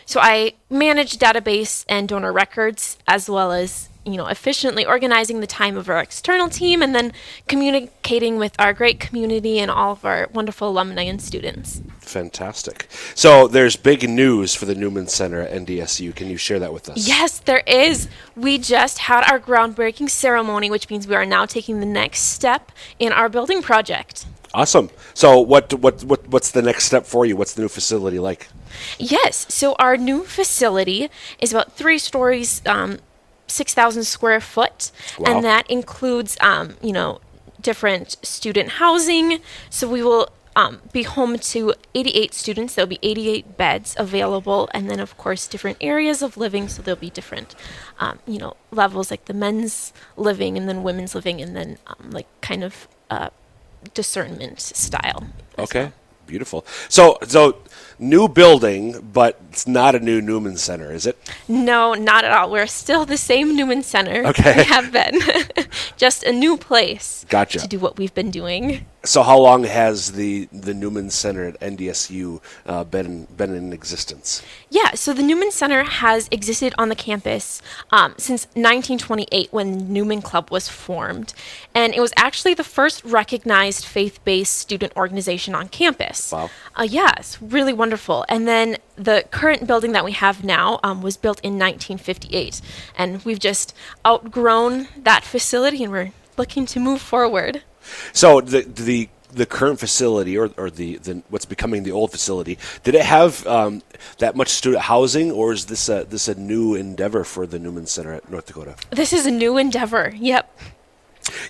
So I manage database and donor records as well as you know, efficiently organizing the time of our external team and then communicating with our great community and all of our wonderful alumni and students. Fantastic. So there's big news for the Newman Center at NDSU. Can you share that with us? Yes, there is. We just had our groundbreaking ceremony, which means we are now taking the next step in our building project. Awesome. So what what what what's the next step for you? What's the new facility like? Yes. So our new facility is about three stories um, 6,000 square foot, wow. and that includes, um, you know, different student housing. So we will um, be home to 88 students. There'll be 88 beds available, and then of course different areas of living. So there'll be different, um, you know, levels like the men's living, and then women's living, and then um, like kind of uh, discernment style. Okay, well. Beautiful. So so new building, but it's not a new Newman Center, is it? No, not at all. We're still the same Newman Center. Okay. We have been. (laughs) Just a new place. Gotcha. To do what we've been doing. So, how long has the, the Newman Center at NDSU uh, been been in existence? Yeah, so the Newman Center has existed on the campus um, since 1928 when Newman Club was formed, and it was actually the first recognized faith-based student organization on campus. Wow. Uh, yes, really wonderful. And then the current building that we have now um, was built in 1958, and we've just outgrown that facility, and we're looking to move forward. So the the the current facility or, or the, the what's becoming the old facility did it have um, that much student housing or is this a this a new endeavor for the Newman Center at North Dakota? This is a new endeavor. Yep.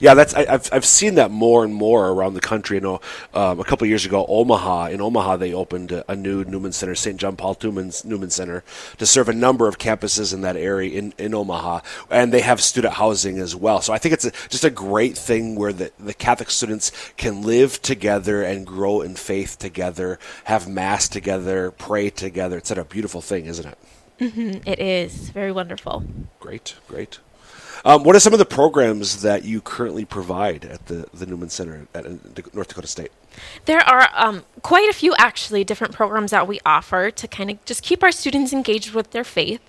Yeah, that's I, have I've seen that more and more around the country. You know, um, a couple years ago, Omaha in Omaha they opened a, a new Newman Center, St. John Paul Newman's Newman Center, to serve a number of campuses in that area in, in Omaha, and they have student housing as well. So I think it's a, just a great thing where the the Catholic students can live together and grow in faith together, have mass together, pray together. It's such a beautiful thing, isn't it? Mm-hmm. It is very wonderful. Great, great. Um, what are some of the programs that you currently provide at the, the Newman Center at, North Dakota State? There are um, quite a few, actually, different programs that we offer to kind of just keep our students engaged with their faith.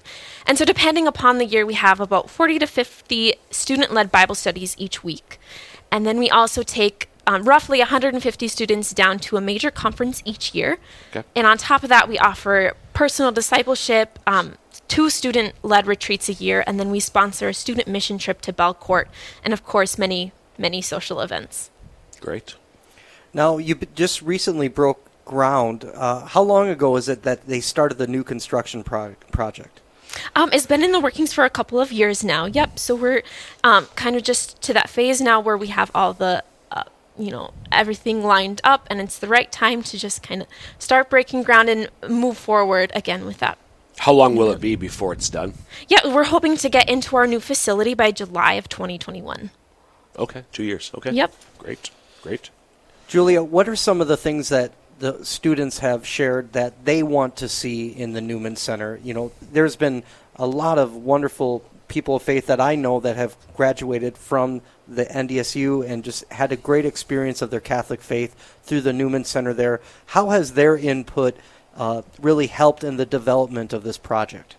And so, depending upon the year, we have about 40 to 50 student led Bible studies each week. And then we also take um, roughly 150 students down to a major conference each year. Okay. And on top of that, we offer personal discipleship, um, two student led retreats a year, and then we sponsor a student mission trip to Belcourt, and of course, many, many social events. Great. Now, you just recently broke ground. Uh, how long ago is it that they started the new construction pro- project? Um, it's been in the workings for a couple of years now. Yep. So we're um, kind of just to that phase now where we have all the, you know, everything lined up, and it's the right time to just kind of start breaking ground and move forward again with that. How long will it be before it's done? Yeah, we're hoping to get into our new facility by July of 2021. Okay, two years. Okay. Yep. Great. Great. Julia, what are some of the things that the students have shared that they want to see in the Newman Center? You know, there's been a lot of wonderful people of faith that I know that have graduated from the NDSU and just had a great experience of their Catholic faith through the Newman Center there. How has their input uh, really helped in the development of this project?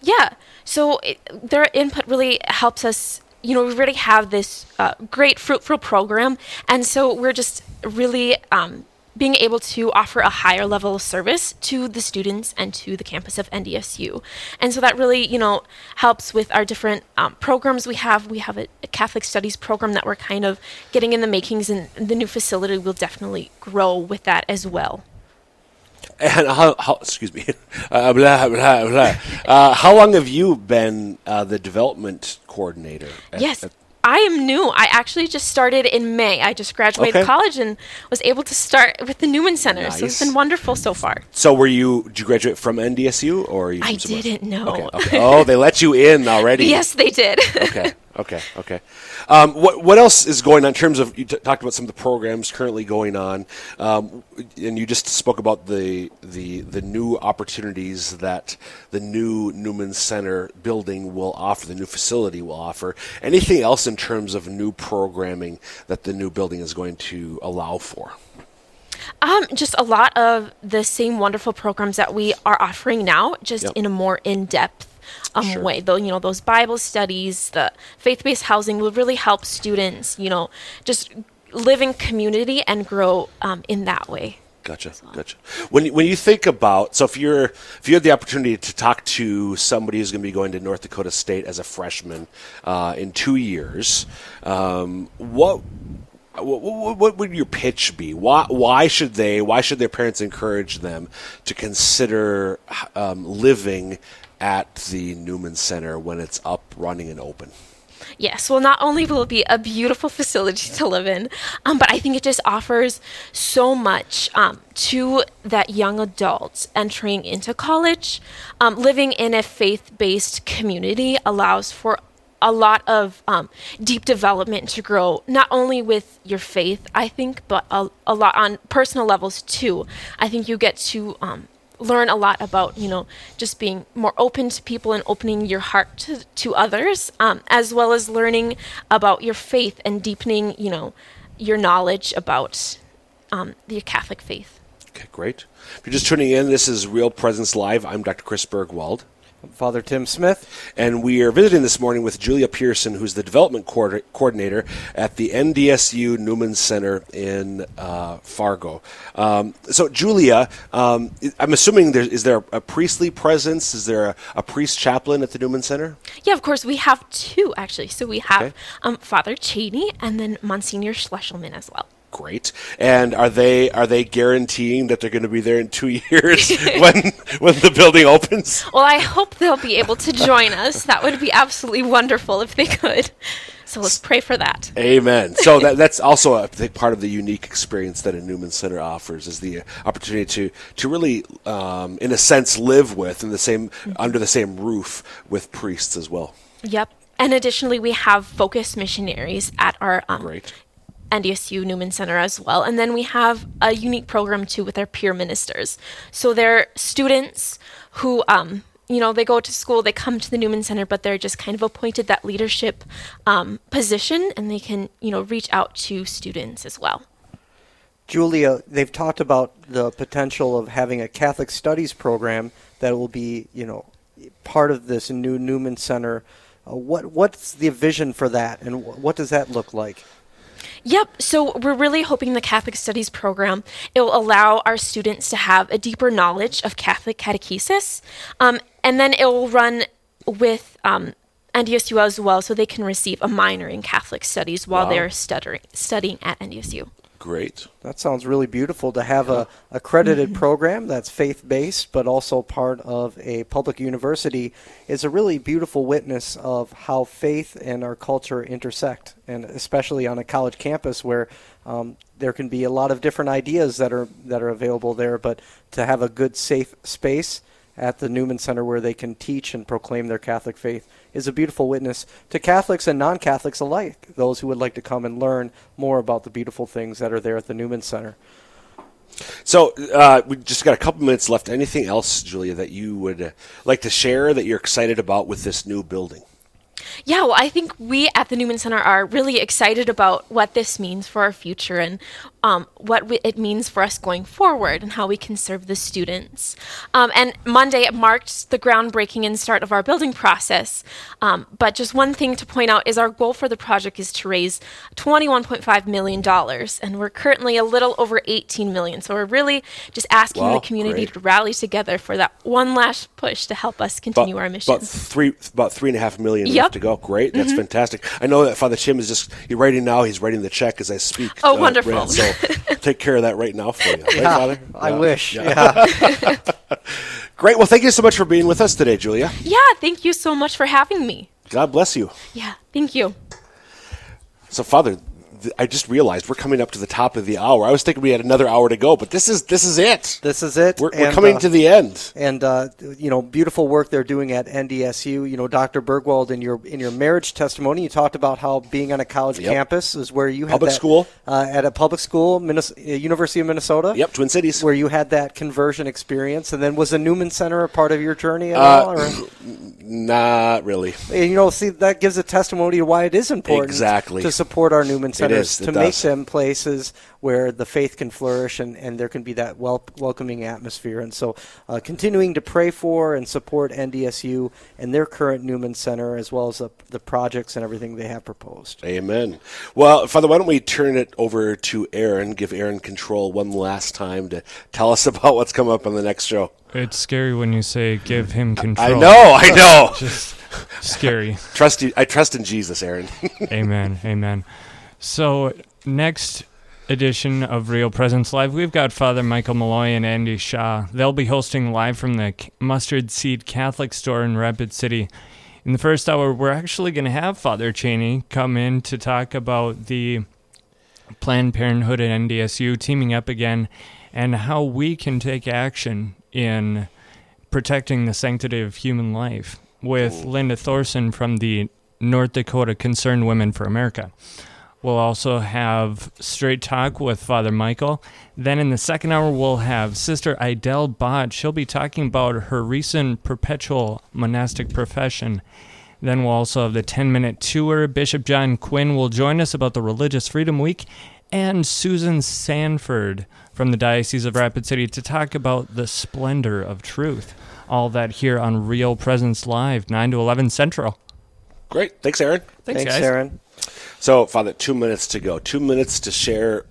Yeah. So it, their input really helps us. You know, we really have this uh, great, fruitful program, and so we're just really um, being able to offer a higher level of service to the students and to the campus of NDSU. And so that really, you know, helps with our different um, programs we have. We have a, a, Catholic Studies program that we're kind of getting in the makings, and the new facility will definitely grow with that as well. And how, how excuse me, (laughs) uh, blah, blah, blah. Uh, how long have you been uh, the development coordinator? At, yes. At I am new. I actually just started in May. I just graduated okay. college and was able to start with the Newman Center. Nice. So it's been wonderful so far. So were you? Did you graduate from NDSU or? I didn't know. Okay, okay. Oh, they let you in already. (laughs) yes, they did. okay. Okay. Okay. Um, what what else is going on in terms of you t- talked about some of the programs currently going on, um, and you just spoke about the the the new opportunities that the new Newman Center building will offer, the new facility will offer. Anything else in terms of new programming that the new building is going to allow for? Um, just a lot of the same wonderful programs that we are offering now, just yep. in a more in depth um, sure. way. Though you know those Bible studies, the faith-based housing will really help students, you know, just live in community and grow um, in that way. Gotcha, gotcha. When when you think about so if you're if you had the opportunity to talk to somebody who's going to be going to North Dakota State as a freshman uh, in two years, um, what what, what, would your pitch be? Why, why should they? Why should their parents encourage them to consider um, living at the Newman Center when it's up, running, and open. Yes, well, not only will it be a beautiful (laughs) facility to live in, um, but I think it just offers so much um, to that young adult entering into college. Um, living in a faith based community allows for a lot of um, deep development to grow, not only with your faith, I think, but a, a lot on personal levels too. I think you get to um, learn a lot about you know just being more open to people and opening your heart to, to others um, as well as learning about your faith and deepening you know your knowledge about um, the catholic faith. Okay great. If you're just tuning in this is real presence live. I'm dr chris burgwald Father Tim Smith. And we are visiting this morning with Julia Pearson, who's the development coordinator at the NDSU Newman Center in uh, Fargo. Um, so, Julia, um, I'm assuming there is there a priestly presence? Is there a, a, priest chaplain at the Newman Center? Yeah, of course. We have two, actually. So, we have okay. um, Father Cheney and then Monsignor Schlesselman as well great. And are they are they guaranteeing that they're going to be there in two (laughs) years (laughs) when when the building opens? Well, I hope they'll be able to join us. That would be absolutely wonderful if they could. So let's pray for that. Amen. So that, that's also a big part of the unique experience that a Newman Center offers is the opportunity to to really, um, in a sense, live with in the same mm-hmm. under the same roof with priests as well. Yep. And additionally, we have focus missionaries at our um, Great. NDSU Newman Center as well. And then we have a unique program too with our peer ministers. So they're students who, um, you know, they go to school, they come to the Newman Center, but they're just kind of appointed that leadership um, position and they can, you know, reach out to students as well. Julia, they've talked about the potential of having a Catholic Studies program that will be, you know, part of this new Newman Center. Uh, what what's the vision for that, and what does that look like? Yep. So we're really hoping the Catholic Studies program it will allow our students to have a deeper knowledge of Catholic catechesis, um, and then it will run with um, NDSU as well, so they can receive a minor in Catholic studies while wow. they're stuttering, studying at NDSU. Great. That sounds really beautiful to have a accredited (laughs) program that's faith based, but also part of a public university is a really beautiful witness of how faith and our culture intersect, and especially on a college campus where um, there can be a lot of different ideas that are that are available there. But to have a good, safe space at the Newman Center where they can teach and proclaim their Catholic faith is a beautiful witness to Catholics and non Catholics alike, those who would like to come and learn more about the beautiful things that are there at the Newman Center. So uh, we just got a couple minutes left. Anything else, Julia, that you would uh, like to share that you're excited about with this new building? Yeah, well, I think we at the Newman Center are really excited about what this means for our future and um, what we, it means for us going forward and how we can serve the students. Um, and Monday marked the groundbreaking and start of our building process. Um, but just one thing to point out is our goal for the project is to raise $21.5 million, and we're currently a little over 18 million. So we're really just asking Wow, the community great. to rally together for that one last push to help us continue about, our mission. About three, about three and a half million Yep. left to go. Great, that's Mhm. fantastic. I know that Father Tim is just he's writing now. He's writing the check as I speak. Oh, uh, wonderful. Brad, so (laughs) take care of that right now for you, right, Yeah, Father? I wish, yeah. (laughs) Great. Well, thank you so much for being with us today, Julia. yeah, thank you so much for having me. God bless you. Yeah, thank you. So, Father, th- I just realized we're coming up to the top of the hour. I was thinking we had another hour to go, but this is this is it. This is it. We're, we're coming uh, to the end. And uh, you know, beautiful work they're doing at NDSU. You know, Dr. Burgwald, in your in your marriage testimony, you talked about how being on a college Yep. campus is where you had Public that- school. uh, at a public school, Minnes- uh, University of Minnesota. Yep, Twin Cities, where you had that conversion experience. And then was the Newman Center a part of your journey at Uh, all? Or? (clears throat) Not really. And, you know, see, that gives a testimony to why it is important Exactly. to support our Newman It centers, is. To make does. them places where the faith can flourish and, and there can be that wel- welcoming atmosphere. And so, uh, continuing to pray for and support NDSU and their current Newman Center, as well as the, the projects and everything they have proposed. Amen. Well, Father, why don't we turn it over to Aaron? Give Aaron control one last time to tell us (laughs) about what's coming up on the next show. It's scary when you say give him control. I know, I (laughs) know. Just scary. (laughs) Trust you. I trust in Jesus, Aaron. amen. Amen. So next edition of Real Presence Live, we've got Father Michael Mulloy and Andy Shaw. They'll be hosting live from the Mustard Seed Catholic Store in Rapid City. In the first hour, we're actually going to have Father Cheney come in to talk about the Planned Parenthood and NDSU teaming up again and how we can take action in protecting the sanctity of human life with Linda Thorson from the North Dakota Concerned Women for America. We'll also have straight talk with Father Michael. Then in the second hour, we'll have Sister Idel Bott. She'll be talking about her recent perpetual monastic profession. Then we'll also have the 10 minute tour. Bishop John Quinn will join us about the Religious Freedom Week. And Susan Sanford from the Diocese of Rapid City to talk about the splendor of truth. All that here on Real Presence Live, 9 to 11 Central. Great. Thanks, Aaron. Thanks, Thanks, guys. Aaron. So, Father, two minutes to go. Two minutes to share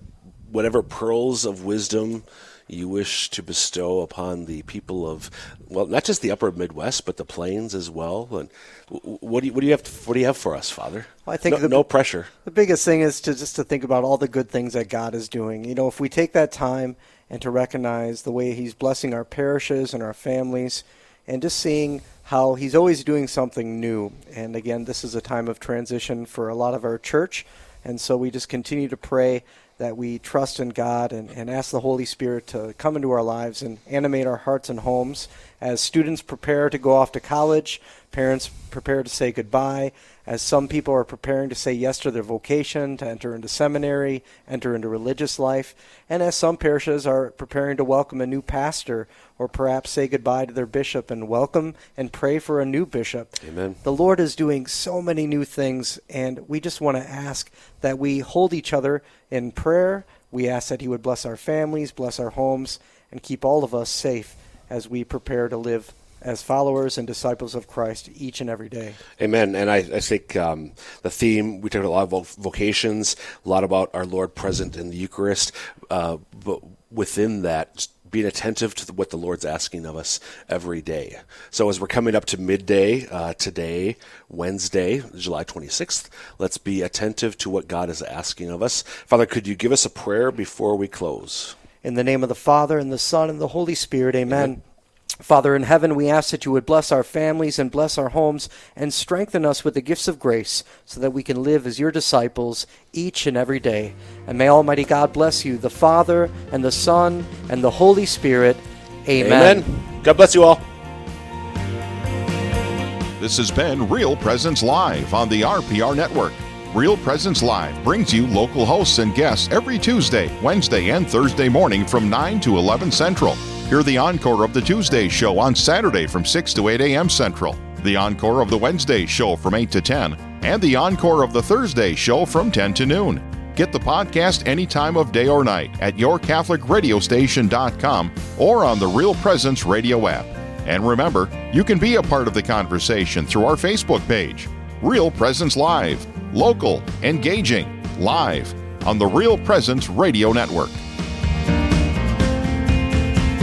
whatever pearls of wisdom you wish to bestow upon the people of, well, not just the Upper Midwest, but the Plains as well. And what do you what do you have to, what do you have for us, Father? Well, I think no, the- no pressure. The biggest thing is to just to think about all the good things that God is doing. You know, if we take that time and to recognize the way He's blessing our parishes and our families, and just seeing how He's always doing something new. And again, this is a time of transition for a lot of our church, and so we just continue to pray that we trust in God and, and ask the Holy Spirit to come into our lives and animate our hearts and homes as students prepare to go off to college, parents prepare to say goodbye, as some people are preparing to say yes to their vocation, to enter into seminary, enter into religious life, and as some parishes are preparing to welcome a new pastor or perhaps say goodbye to their bishop and welcome and pray for a new bishop. Amen. The Lord is doing so many new things, and we just want to ask that we hold each other in prayer. We ask that He would bless our families, bless our homes, and keep all of us safe as we prepare to live as followers and disciples of Christ each and every day. Amen. And I, I think um, the theme, we talked a lot about vocations, a lot about our Lord present in the Eucharist, uh, but within that, being attentive to what the Lord's asking of us every day. So as we're coming up to midday uh, today, Wednesday, July 26th, let's be attentive to what God is asking of us. Father, could you give us a prayer before we close? In the name of the Father, and the Son, and the Holy Spirit, amen. amen. Father in heaven, we ask that you would bless our families and bless our homes and strengthen us with the gifts of grace so that we can live as your disciples each and every day. And may Almighty God bless you, the Father and the Son and the Holy Spirit. Amen. Amen. God bless you all. This has been Real Presence Live on the RPR Network. Real Presence Live brings you local hosts and guests every Tuesday, Wednesday, and Thursday morning from 9 to 11 Central. Hear the encore of the Tuesday show on Saturday from 6 to 8 a.m. Central, the encore of the Wednesday show from 8 to 10, and the encore of the Thursday show from 10 to noon. Get the podcast any time of day or night at yourcatholicradiostation.com or on the Real Presence radio app. And remember, you can be a part of the conversation through our Facebook page. Real Presence Live, local, engaging, live on the Real Presence Radio Network.